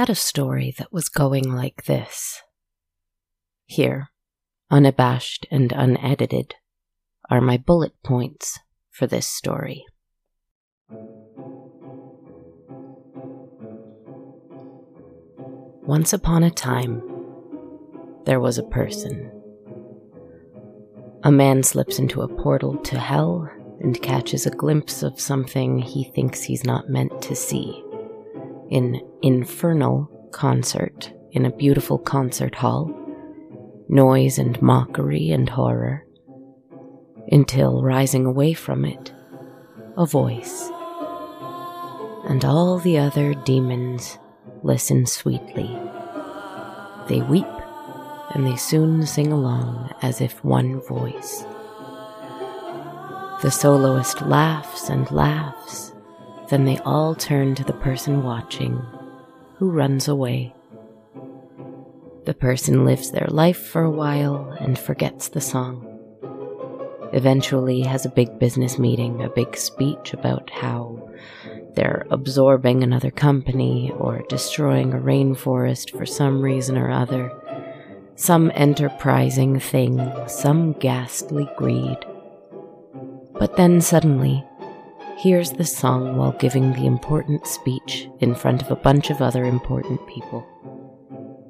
had a story that was going like this. Here, unabashed and unedited, are my bullet points for this story. Once upon a time, there was a person. A man slips into a portal to hell and catches a glimpse of something he thinks he's not meant to see. In infernal concert in a beautiful concert hall, noise and mockery and horror, until rising away from it, a voice. And all the other demons listen sweetly. They weep, and they soon sing along as if one voice. The soloist laughs and laughs, then they all turn to the person watching, who runs away. The person lives their life for a while and forgets the song. Eventually has a big business meeting, a big speech about how they're absorbing another company or destroying a rainforest for some reason or other. Some enterprising thing, some ghastly greed. But then suddenly, hears the song while giving the important speech in front of a bunch of other important people.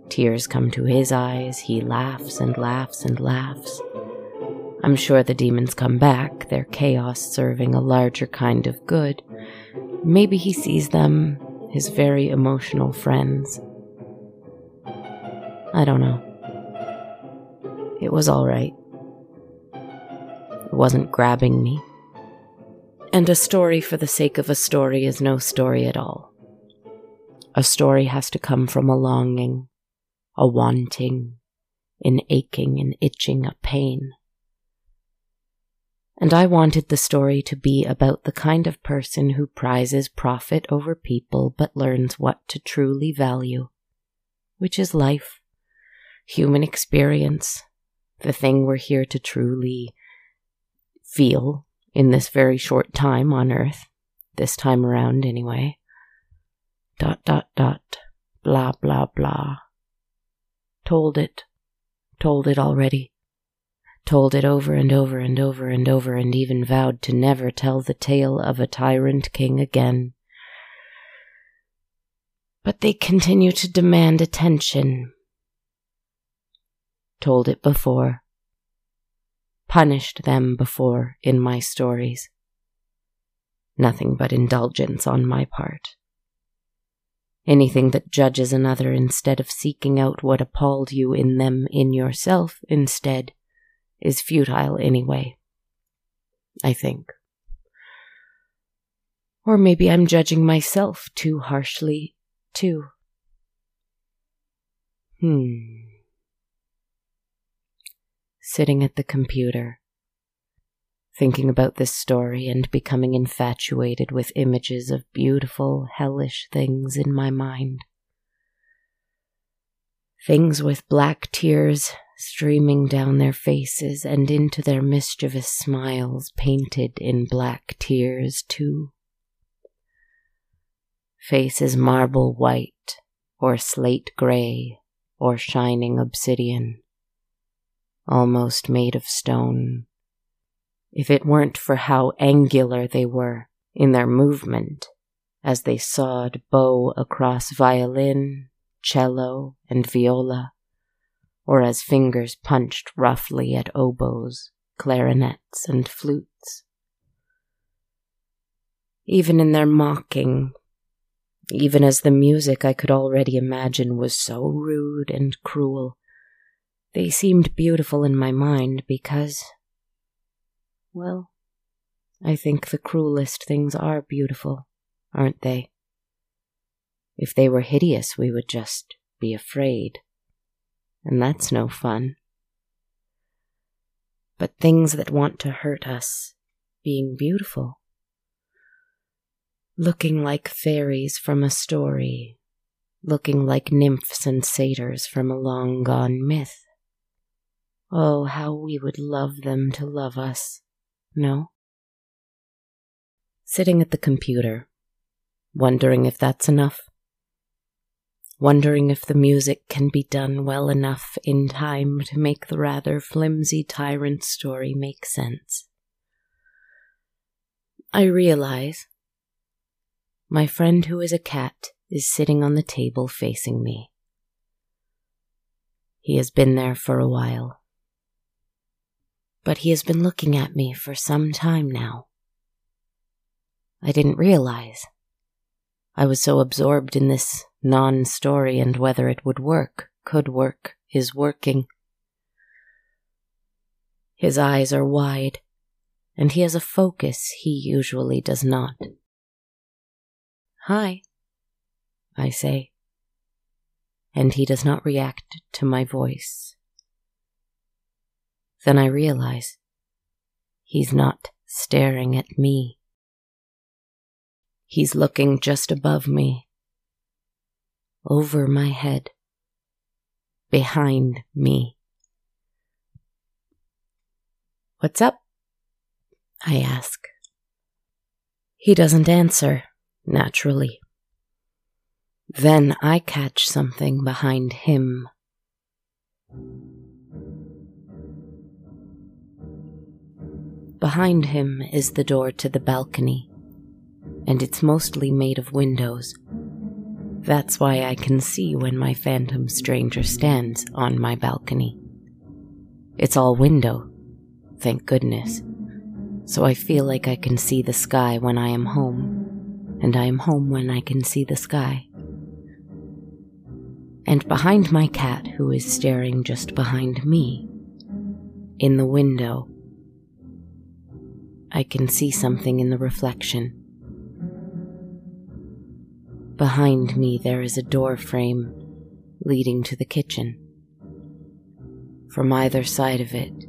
Tears come to his eyes, he laughs and laughs and laughs. I'm sure the demons come back, their chaos serving a larger kind of good. Maybe he sees them, his very emotional friends. I don't know. It was alright. It wasn't grabbing me. And a story for the sake of a story is no story at all. A story has to come from a longing, a wanting, an aching, an itching, a pain. And I wanted the story to be about the kind of person who prizes profit over people but learns what to truly value, which is life, human experience, the thing we're here to truly feel in this very short time on Earth, this time around anyway. Dot, dot, dot, blah, blah, blah. Told it, told it already. Told it over and over and over and over, and even vowed to never tell the tale of a tyrant king again. But they continue to demand attention. Told it before punished them before in my stories. Nothing but indulgence on my part. Anything that judges another instead of seeking out what appalled you in them in yourself instead is futile anyway. I think. Or maybe I'm judging myself too harshly, too. Hmm sitting at the computer, thinking about this story and becoming infatuated with images of beautiful, hellish things in my mind. Things with black tears streaming down their faces and into their mischievous smiles painted in black tears, too. Faces marble white, or slate gray, or shining obsidian almost made of stone. If it weren't for how angular they were in their movement as they sawed bow across violin, cello, and viola, or as fingers punched roughly at oboes, clarinets, and flutes. Even in their mocking, even as the music I could already imagine was so rude and cruel, they seemed beautiful in my mind because, well, I think the cruelest things are beautiful, aren't they? If they were hideous, we would just be afraid. And that's no fun. But things that want to hurt us being beautiful. looking like fairies from a story, looking like nymphs and satyrs from a long gone myth. Oh, how we would love them to love us, no? Sitting at the computer, wondering if that's enough wondering if the music can be done well enough in time to make the rather flimsy tyrant story make sense. I realize my friend who is a cat is sitting on the table facing me. He has been there for a while. But he has been looking at me for some time now. I didn't realize. I was so absorbed in this non story and whether it would work, could work, is working. His eyes are wide, and he has a focus he usually does not. Hi, I say, and he does not react to my voice. Then I realize he's not staring at me. He's looking just above me over my head, behind me. What's up? I ask. He doesn't answer, naturally. Then I catch something behind him. Behind him is the door to the balcony, and it's mostly made of windows that's why I can see when my phantom stranger stands on my balcony. It's all window, thank goodness. So I feel like I can see the sky when I am home, and I am home when I can see the sky. And behind my cat, who is staring just behind me, in the window, I can see something in the reflection. Behind me, there is a door frame leading to the kitchen. From either side of it,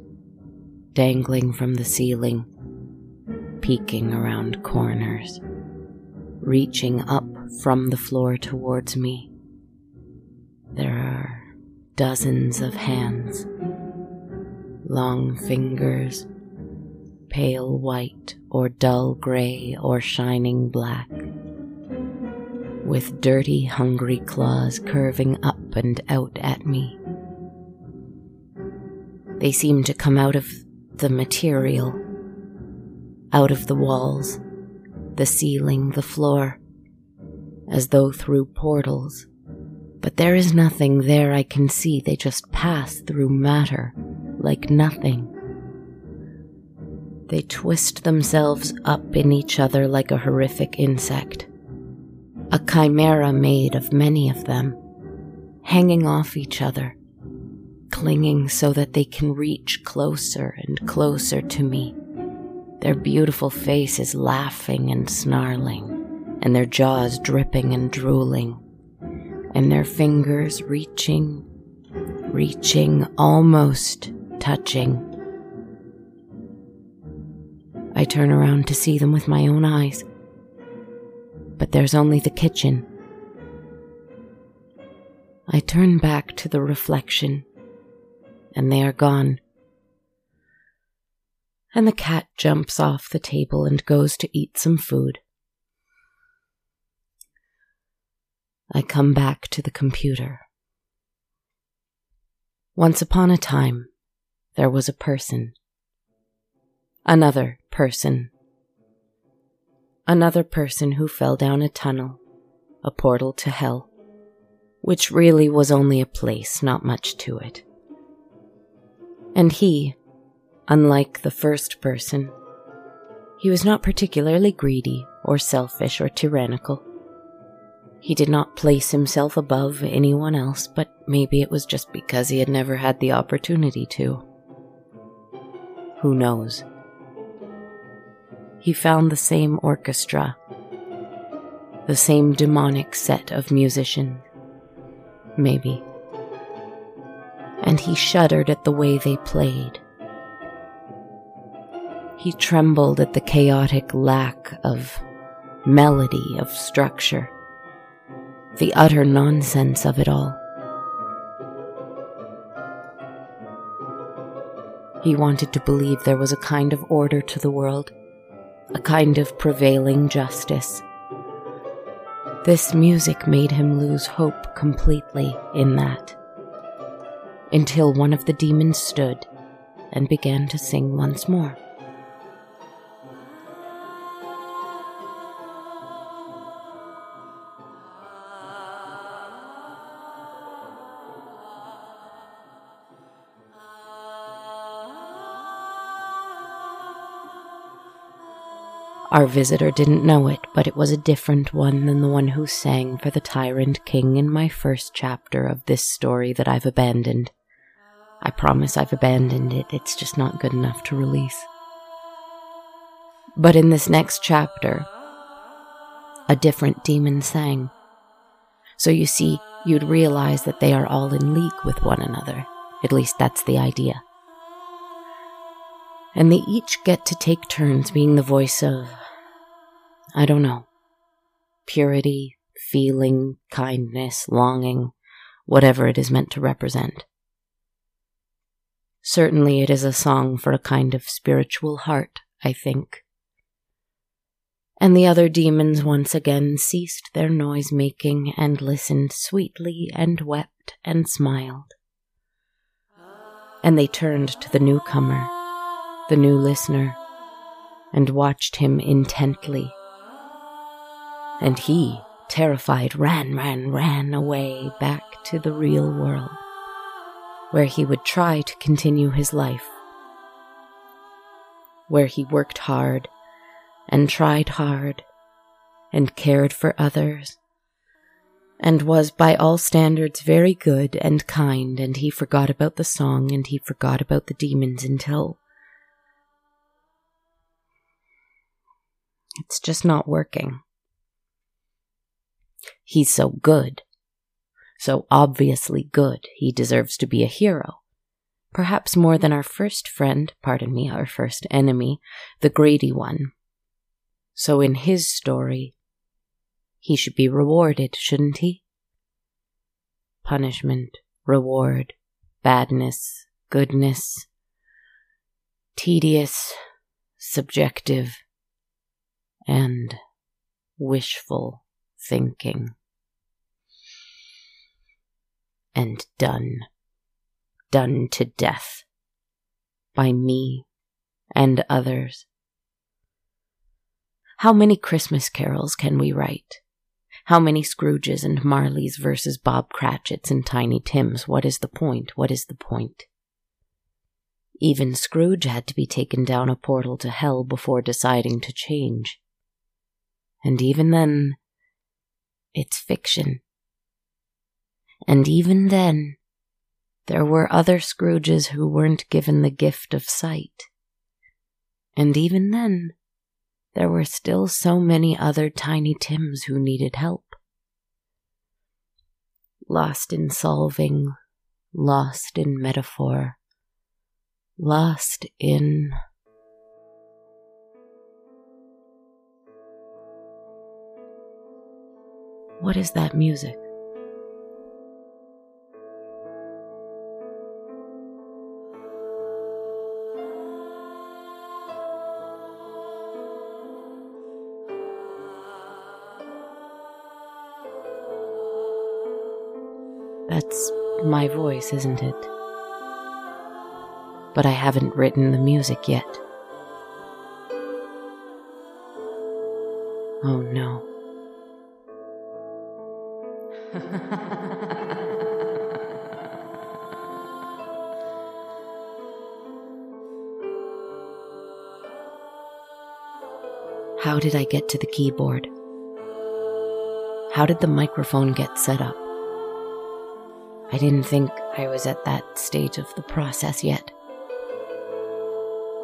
dangling from the ceiling, peeking around corners, reaching up from the floor towards me, there are dozens of hands, long fingers, pale white or dull gray or shining black with dirty, hungry claws curving up and out at me. They seem to come out of the material, out of the walls, the ceiling, the floor, as though through portals. But there is nothing there I can see, they just pass through matter like nothing. They twist themselves up in each other like a horrific insect a chimera made of many of them, hanging off each other, clinging so that they can reach closer and closer to me. Their beautiful faces laughing and snarling, and their jaws dripping and drooling, and their fingers reaching, reaching, almost touching. I turn around to see them with my own eyes but there's only the kitchen. I turn back to the reflection, and they are gone. And the cat jumps off the table and goes to eat some food. I come back to the computer. Once upon a time, there was a person. Another person another person who fell down a tunnel, a portal to hell, which really was only a place, not much to it. And he, unlike the first person, he was not particularly greedy or selfish or tyrannical. He did not place himself above anyone else, but maybe it was just because he had never had the opportunity to. Who knows? He found the same orchestra, the same demonic set of musicians. Maybe. And he shuddered at the way they played. He trembled at the chaotic lack of melody of structure, the utter nonsense of it all. He wanted to believe there was a kind of order to the world, a kind of prevailing justice. This music made him lose hope completely in that, until one of the demons stood and began to sing once more. Our visitor didn't know it, but it was a different one than the one who sang for the tyrant king in my first chapter of this story that I've abandoned. I promise I've abandoned it, it's just not good enough to release. But in this next chapter, a different demon sang. So you see, you'd realize that they are all in league with one another. At least that's the idea. And they each get to take turns being the voice of I don't know. Purity, feeling, kindness, longing, whatever it is meant to represent. Certainly, it is a song for a kind of spiritual heart, I think. And the other demons once again ceased their noise making and listened sweetly and wept and smiled. And they turned to the newcomer, the new listener, and watched him intently and he, terrified, ran, ran, ran away back to the real world, where he would try to continue his life, where he worked hard and tried hard and cared for others and was by all standards very good and kind, and he forgot about the song and he forgot about the demons until it's just not working. He's so good. So obviously good, he deserves to be a hero. Perhaps more than our first friend, pardon me, our first enemy, the greedy one. So in his story, he should be rewarded, shouldn't he? Punishment, reward, badness, goodness, tedious, subjective, and wishful thinking. And done. Done to death. By me and others. How many Christmas carols can we write? How many Scrooges and Marleys versus Bob Cratchits and Tiny Tims? What is the point? What is the point? Even Scrooge had to be taken down a portal to hell before deciding to change. And even then, it's fiction. And even then, there were other Scrooges who weren't given the gift of sight. And even then, there were still so many other Tiny Tims who needed help. Lost in solving, lost in metaphor, lost in What is that music? That's my voice, isn't it? But I haven't written the music yet. Oh no. Did I get to the keyboard? How did the microphone get set up? I didn't think I was at that stage of the process yet.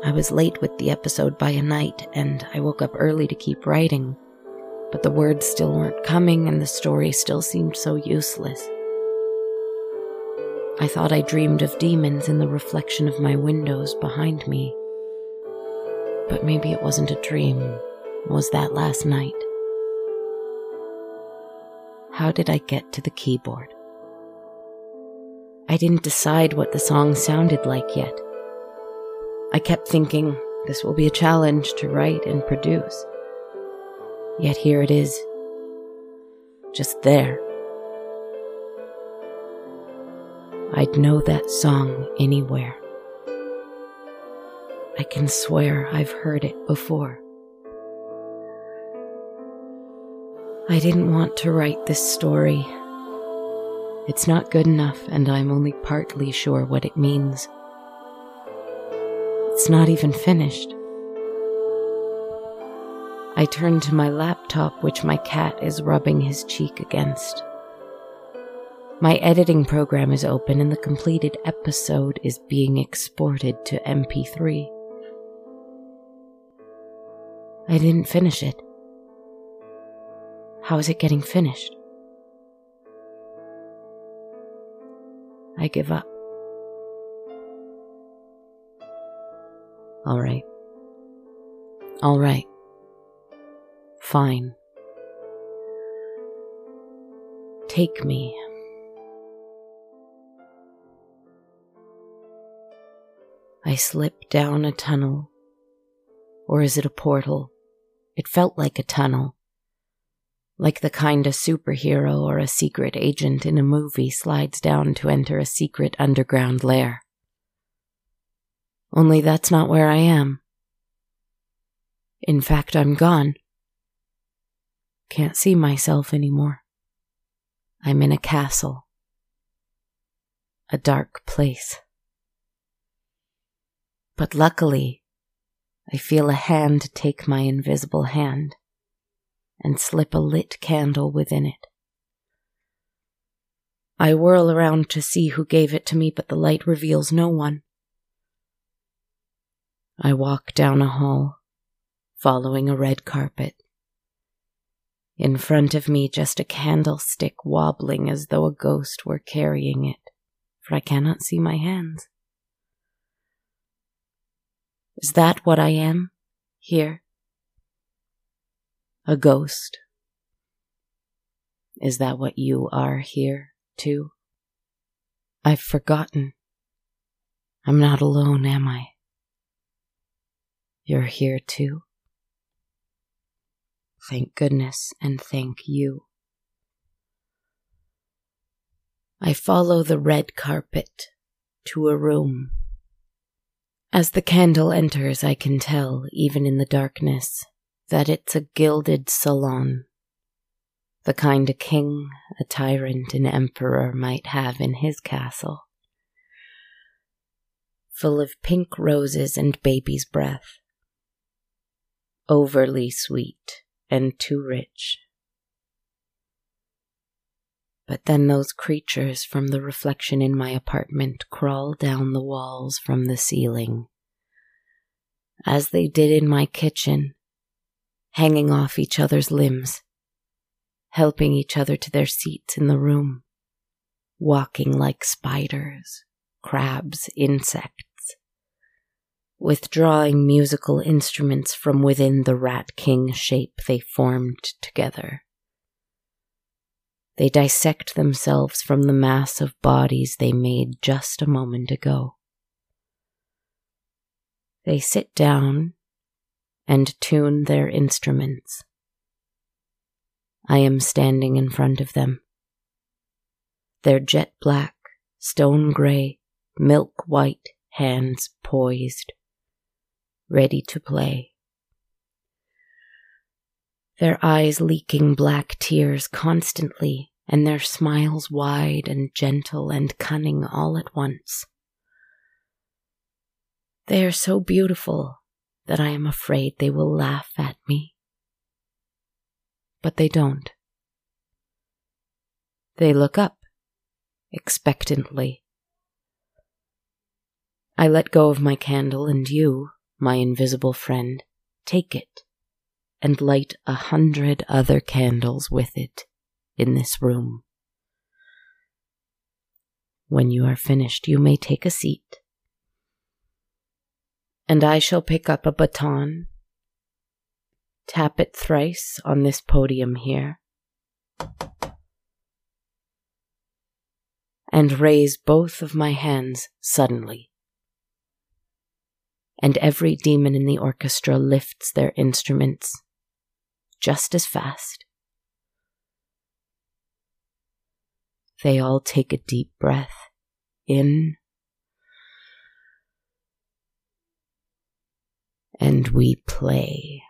I was late with the episode by a night, and I woke up early to keep writing but the words still weren't coming and the story still seemed so useless. I thought I dreamed of demons in the reflection of my windows behind me. But maybe it wasn't a dream, was that last night? how did I get to the keyboard? I didn't decide what the song sounded like yet. I kept thinking this will be a challenge to write and produce. Yet here it is, just there. I'd know that song anywhere. I can swear I've heard it before. I didn't want to write this story. It's not good enough, and I'm only partly sure what it means. It's not even finished. I turn to my laptop, which my cat is rubbing his cheek against. My editing program is open, and the completed episode is being exported to MP3. I didn't finish it. How is it getting finished? I give up. All right. All right. Fine. Take me. I slip down a tunnel. Or is it a portal? It felt like a tunnel. Like the kind a superhero or a secret agent in a movie slides down to enter a secret underground lair. Only that's not where I am. In fact, I'm gone. Can't see myself anymore. I'm in a castle. A dark place. But luckily, I feel a hand take my invisible hand and slip a lit candle within it. I whirl around to see who gave it to me, but the light reveals no one. I walk down a hall, following a red carpet. In front of me, just a candlestick wobbling as though a ghost were carrying it, for I cannot see my hands. Is that what I am? Here? A ghost? Is that what you are here, too? I've forgotten. I'm not alone, am I? You're here, too? Thank goodness and thank you. I follow the red carpet to a room as the candle enters, I can tell, even in the darkness, that it's a gilded salon. The kind a king, a tyrant, an emperor might have in his castle. Full of pink roses and baby's breath. Overly sweet and too rich. But then those creatures from the reflection in my apartment crawl down the walls from the ceiling. As they did in my kitchen, hanging off each other's limbs, helping each other to their seats in the room, walking like spiders, crabs, insects, withdrawing musical instruments from within the rat king shape they formed together they dissect themselves from the mass of bodies they made just a moment ago. They sit down and tune their instruments. I am standing in front of them. Their jet black, stone gray, milk white hands poised, ready to play. Their eyes leaking black tears constantly and their smiles wide and gentle and cunning all at once. They are so beautiful that I am afraid they will laugh at me. But they don't. They look up, expectantly. I let go of my candle, and you, my invisible friend, take it and light a hundred other candles with it in this room. When you are finished, you may take a seat, and I shall pick up a baton, tap it thrice on this podium here, and raise both of my hands suddenly. And every demon in the orchestra lifts their instruments just as fast. They all take a deep breath in and we play.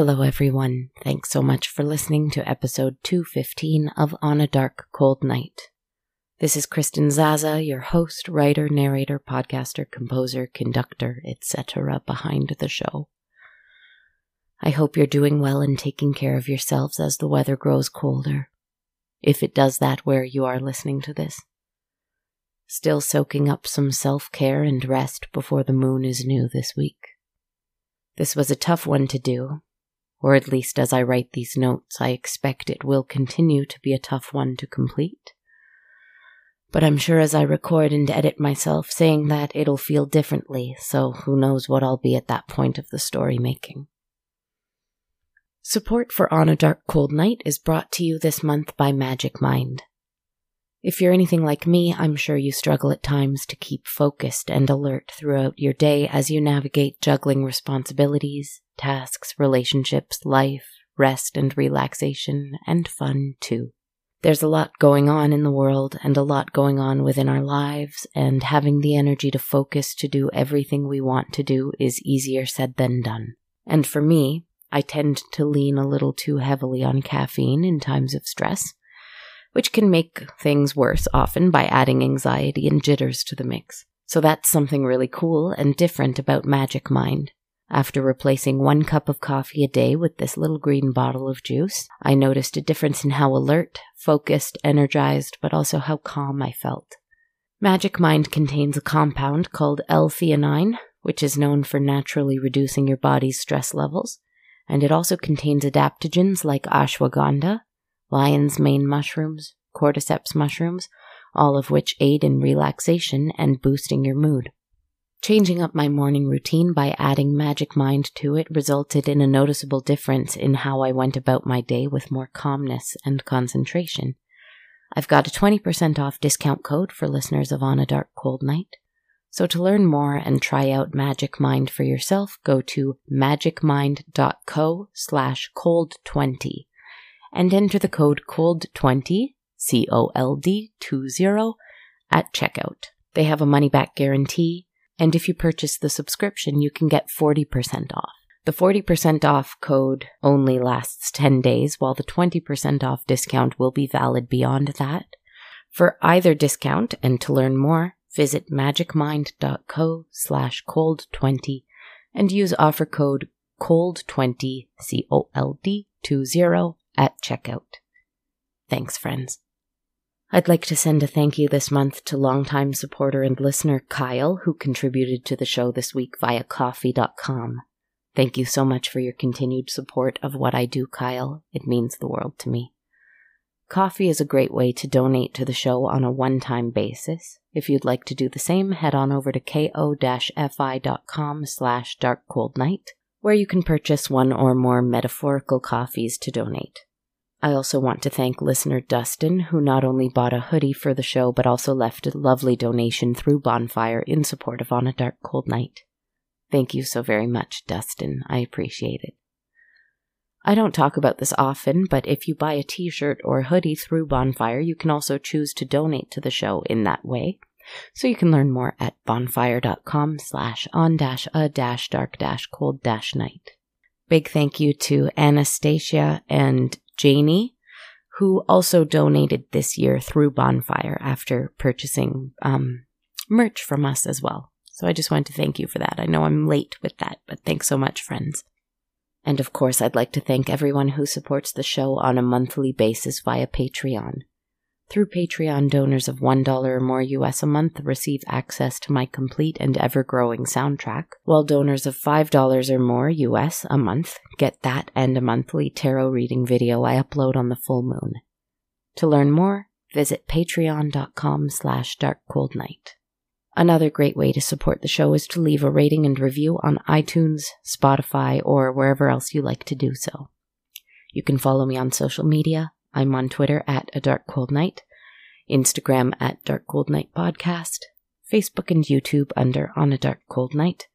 Hello, everyone. Thanks so much for listening to episode 215 of On a Dark, Cold Night. This is Kristen Zaza, your host, writer, narrator, podcaster, composer, conductor, etc., behind the show. I hope you're doing well and taking care of yourselves as the weather grows colder. If it does that where you are listening to this. Still soaking up some self care and rest before the moon is new this week. This was a tough one to do, or at least as I write these notes, I expect it will continue to be a tough one to complete. But I'm sure as I record and edit myself saying that it'll feel differently, so who knows what I'll be at that point of the story making. Support for On a Dark Cold Night is brought to you this month by Magic Mind. If you're anything like me, I'm sure you struggle at times to keep focused and alert throughout your day as you navigate juggling responsibilities, tasks, relationships, life, rest and relaxation, and fun too. There's a lot going on in the world and a lot going on within our lives, and having the energy to focus to do everything we want to do is easier said than done. And for me, I tend to lean a little too heavily on caffeine in times of stress which can make things worse often by adding anxiety and jitters to the mix. So that's something really cool and different about Magic Mind. After replacing one cup of coffee a day with this little green bottle of juice, I noticed a difference in how alert, focused, energized, but also how calm I felt. Magic Mind contains a compound called L-theanine, which is known for naturally reducing your body's stress levels, and it also contains adaptogens like ashwagandha, lion's mane mushrooms, cordyceps mushrooms, all of which aid in relaxation and boosting your mood. Changing up my morning routine by adding Magic Mind to it resulted in a noticeable difference in how I went about my day with more calmness and concentration. I've got a 20% off discount code for listeners of On a Dark Cold Night. So to learn more and try out Magic Mind for yourself, go to magicmind.co slash cold20 and enter the code COLD20, C O L D 20, at checkout. They have a money back guarantee, and if you purchase the subscription, you can get 40% off. The 40% off code only lasts 10 days, while the 20% off discount will be valid beyond that. For either discount and to learn more, visit magicmind.co slash cold20 and use offer code cold20, C-O-L-D 20 at checkout. Thanks, friends. I'd like to send a thank you this month to longtime supporter and listener Kyle, who contributed to the show this week via ko-fi.com. Thank you so much for your continued support of what I do, Kyle. It means the world to me. Ko-fi is a great way to donate to the show on a one-time basis. If you'd like to do the same, head on over to ko-fi.com slash darkcoldnight, where you can purchase one or more metaphorical coffees to donate. I also want to thank listener Dustin, who not only bought a hoodie for the show, but also left a lovely donation through Bonfire in support of On a Dark Cold Night. Thank you so very much, Dustin. I appreciate it. I don't talk about this often, but if you buy a t shirt or hoodie through Bonfire, you can also choose to donate to the show in that way. So you can learn more at bonfire.com slash on dash a dash dark dash cold dash night. Big thank you to Anastasia and Janie, who also donated this year through Bonfire after purchasing um, merch from us as well. So I just wanted to thank you for that. I know I'm late with that, but thanks so much, friends. And of course, I'd like to thank everyone who supports the show on a monthly basis via Patreon. Through Patreon, donors of $1 or more US a month receive access to my complete and ever growing soundtrack, while donors of $5 or more US a month get that and a monthly tarot reading video I upload on the full moon. To learn more, visit patreon.com slash darkcoldnight. Another great way to support the show is to leave a rating and review on iTunes, Spotify, or wherever else you like to do so. You can follow me on social media. I'm on Twitter at A Dark Cold Night, Instagram at Dark Cold Night Podcast, Facebook and YouTube under On a Dark Cold Night,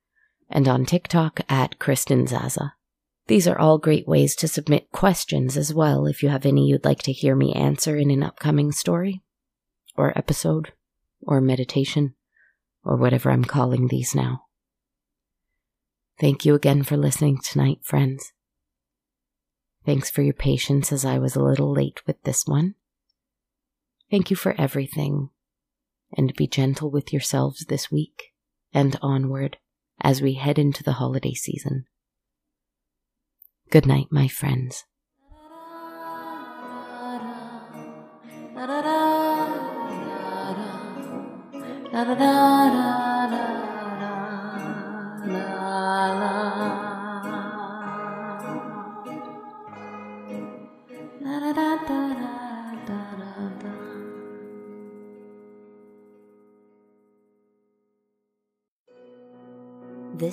and on TikTok at Kristen Zaza. These are all great ways to submit questions as well if you have any you'd like to hear me answer in an upcoming story, or episode, or meditation or whatever I'm calling these now. Thank you again for listening tonight, friends. Thanks for your patience as I was a little late with this one. Thank you for everything, and be gentle with yourselves this week and onward as we head into the holiday season. Good night, my friends. da da da